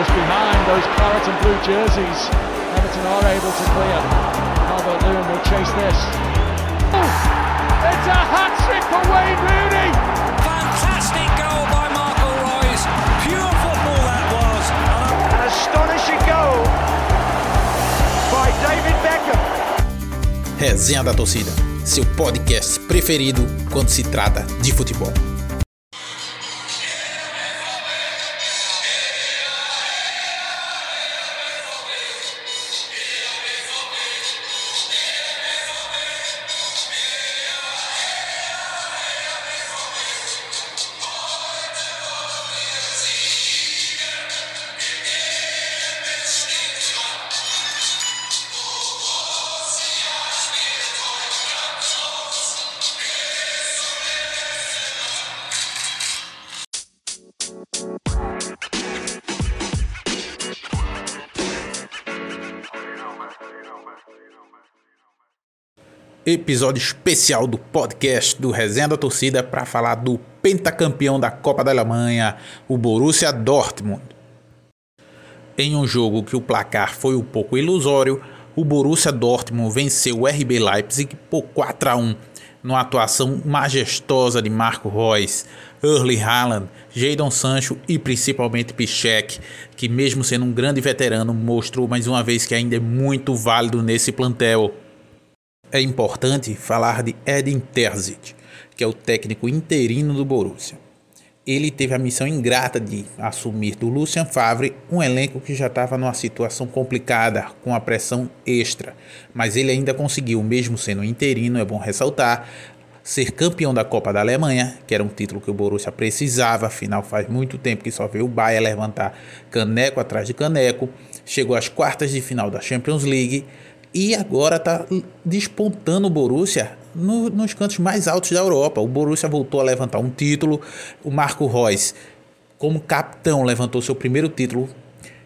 was behind those claret and blue jerseys. Everton are able to clear. Albert Lewin will chase this. Oh, it's a hat trick for Wayne Rooney. Fantastic goal by Marco Royce. Pure football that was. An astonishing goal by David Beckham. Resenha da Torcida, seu podcast preferido quando se trata de futebol. Episódio especial do podcast do Resenha da Torcida para falar do pentacampeão da Copa da Alemanha, o Borussia Dortmund. Em um jogo que o placar foi um pouco ilusório, o Borussia Dortmund venceu o RB Leipzig por 4 a 1, numa atuação majestosa de Marco Reus, Erling Haaland, Jadon Sancho e principalmente Piszczek, que mesmo sendo um grande veterano, mostrou mais uma vez que ainda é muito válido nesse plantel. É importante falar de Edin Terzic, que é o técnico interino do Borussia. Ele teve a missão ingrata de assumir do Lucien Favre um elenco que já estava numa situação complicada, com a pressão extra, mas ele ainda conseguiu, mesmo sendo interino, é bom ressaltar, ser campeão da Copa da Alemanha, que era um título que o Borussia precisava, afinal faz muito tempo que só veio o Bayern levantar caneco atrás de caneco, chegou às quartas de final da Champions League e agora está despontando o Borussia no, nos cantos mais altos da Europa. O Borussia voltou a levantar um título, o Marco Reus, como capitão, levantou seu primeiro título.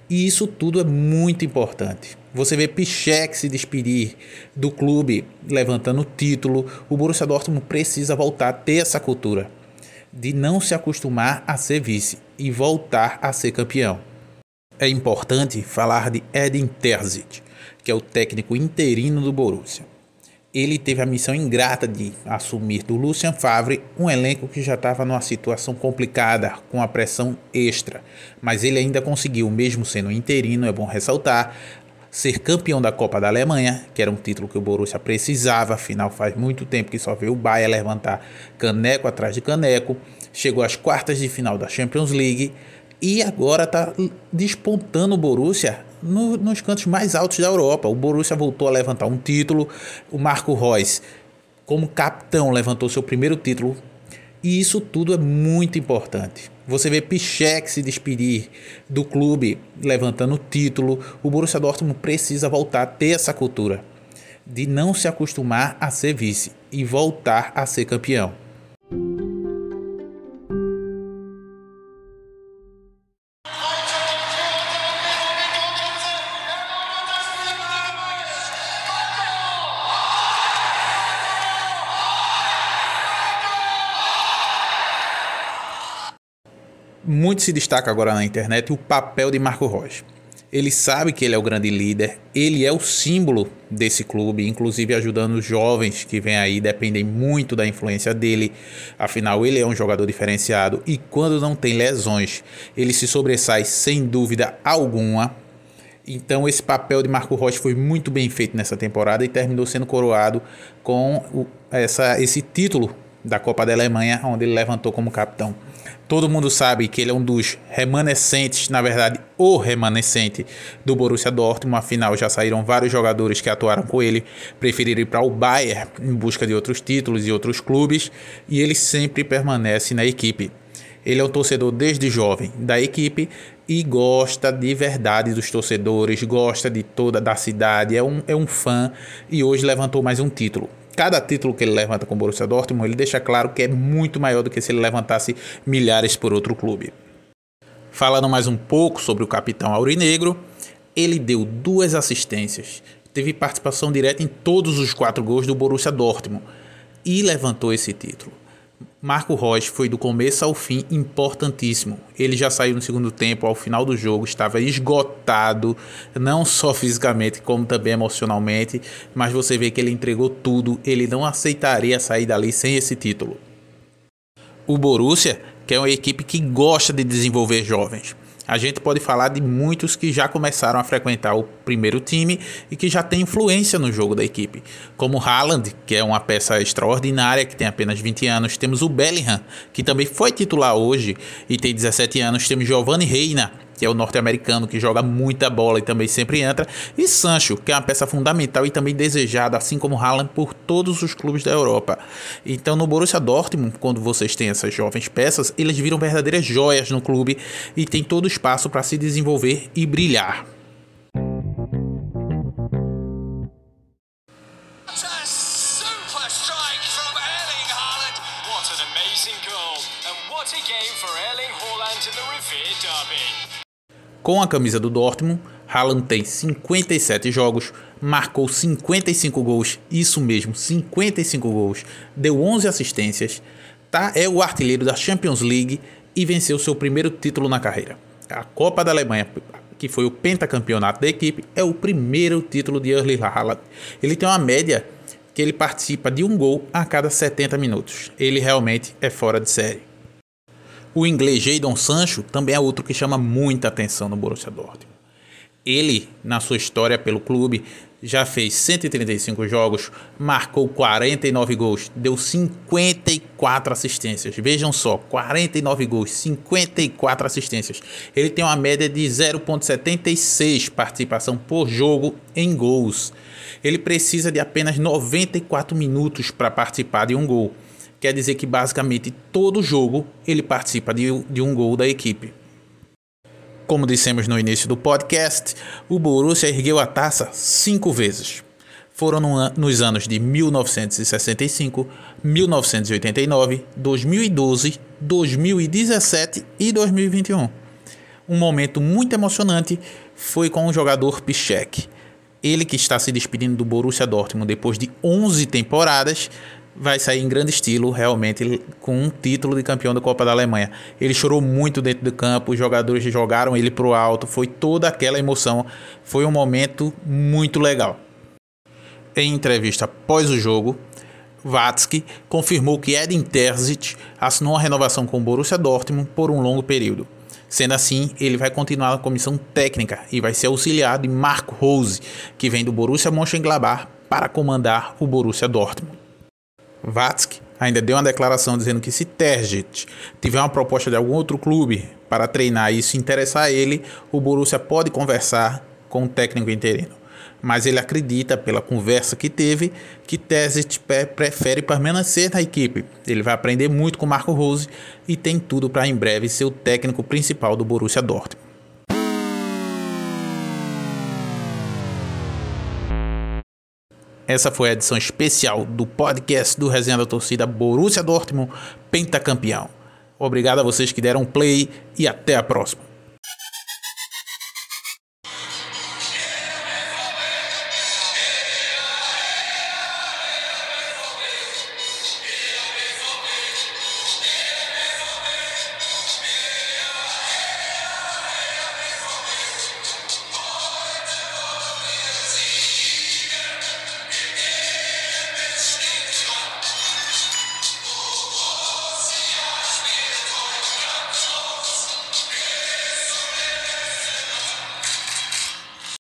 E isso tudo é muito importante. Você vê Piszczek se despedir do clube, levantando título. O Borussia Dortmund precisa voltar a ter essa cultura de não se acostumar a ser vice e voltar a ser campeão. É importante falar de Edin Terzic que é o técnico interino do Borussia. Ele teve a missão ingrata de assumir do Lucien Favre um elenco que já estava numa situação complicada, com a pressão extra, mas ele ainda conseguiu, mesmo sendo interino, é bom ressaltar, ser campeão da Copa da Alemanha, que era um título que o Borussia precisava, afinal faz muito tempo que só veio o Bayern levantar caneco atrás de caneco, chegou às quartas de final da Champions League e agora está despontando o Borussia no, nos cantos mais altos da Europa. O Borussia voltou a levantar um título, o Marco Reus, como capitão, levantou seu primeiro título. E isso tudo é muito importante. Você vê Piszczek se despedir do clube, levantando o título. O Borussia Dortmund precisa voltar a ter essa cultura de não se acostumar a ser vice e voltar a ser campeão. Muito se destaca agora na internet o papel de Marco Rocha. Ele sabe que ele é o grande líder, ele é o símbolo desse clube, inclusive ajudando os jovens que vêm aí, dependem muito da influência dele. Afinal, ele é um jogador diferenciado e quando não tem lesões, ele se sobressai sem dúvida alguma. Então, esse papel de Marco Rocha foi muito bem feito nessa temporada e terminou sendo coroado com o, essa, esse título da Copa da Alemanha, onde ele levantou como capitão. Todo mundo sabe que ele é um dos remanescentes, na verdade, o remanescente do Borussia Dortmund. Afinal, já saíram vários jogadores que atuaram com ele, preferiram ir para o Bayern em busca de outros títulos e outros clubes, e ele sempre permanece na equipe. Ele é um torcedor desde jovem da equipe e gosta de verdade dos torcedores, gosta de toda da cidade, é um, é um fã e hoje levantou mais um título cada título que ele levanta com o Borussia Dortmund, ele deixa claro que é muito maior do que se ele levantasse milhares por outro clube. Falando mais um pouco sobre o capitão aurinegro, ele deu duas assistências, teve participação direta em todos os quatro gols do Borussia Dortmund e levantou esse título. Marco Reus foi do começo ao fim importantíssimo. Ele já saiu no segundo tempo, ao final do jogo, estava esgotado, não só fisicamente, como também emocionalmente, mas você vê que ele entregou tudo, ele não aceitaria sair dali sem esse título. O Borussia, que é uma equipe que gosta de desenvolver jovens, a gente pode falar de muitos que já começaram a frequentar o primeiro time e que já tem influência no jogo da equipe, como Haaland, que é uma peça extraordinária que tem apenas 20 anos, temos o Bellingham, que também foi titular hoje e tem 17 anos, temos Giovanni Reina, que é o norte-americano que joga muita bola e também sempre entra, e Sancho, que é uma peça fundamental e também desejada, assim como Haaland, por todos os clubes da Europa. Então, no Borussia Dortmund, quando vocês têm essas jovens peças, eles viram verdadeiras joias no clube e tem todo espaço para se desenvolver e brilhar. Com a camisa do Dortmund, Haaland tem 57 jogos, marcou 55 gols, isso mesmo, 55 gols, deu 11 assistências, tá? é o artilheiro da Champions League e venceu seu primeiro título na carreira. A Copa da Alemanha, que foi o pentacampeonato da equipe, é o primeiro título de Erling Haaland. Ele tem uma média que ele participa de um gol a cada 70 minutos. Ele realmente é fora de série. O inglês Jadon Sancho também é outro que chama muita atenção no Borussia Dortmund. Ele, na sua história pelo clube, já fez 135 jogos, marcou 49 gols, deu 54 assistências. Vejam só, 49 gols, 54 assistências. Ele tem uma média de 0.76 participação por jogo em gols. Ele precisa de apenas 94 minutos para participar de um gol quer dizer que basicamente todo jogo ele participa de, de um gol da equipe. Como dissemos no início do podcast, o Borussia ergueu a taça cinco vezes. Foram no, nos anos de 1965, 1989, 2012, 2017 e 2021. Um momento muito emocionante foi com o jogador Piszczek. Ele que está se despedindo do Borussia Dortmund depois de 11 temporadas, vai sair em grande estilo, realmente, com um título de campeão da Copa da Alemanha. Ele chorou muito dentro do campo, os jogadores jogaram ele pro alto, foi toda aquela emoção. Foi um momento muito legal. Em entrevista após o jogo, Watzke confirmou que Edin Terzic assinou uma renovação com o Borussia Dortmund por um longo período. Sendo assim, ele vai continuar na comissão técnica e vai ser auxiliado de Marco Rose, que vem do Borussia Mönchengladbach para comandar o Borussia Dortmund. Vatsky ainda deu uma declaração dizendo que se Terzic tiver uma proposta de algum outro clube para treinar e isso interessar ele, o Borussia pode conversar com o técnico interino. Mas ele acredita, pela conversa que teve, que Terzic prefere permanecer na equipe. Ele vai aprender muito com Marco Rose e tem tudo para em breve ser o técnico principal do Borussia Dortmund. Essa foi a edição especial do podcast do Resenha da Torcida Borussia Dortmund, pentacampeão. Obrigado a vocês que deram play e até a próxima.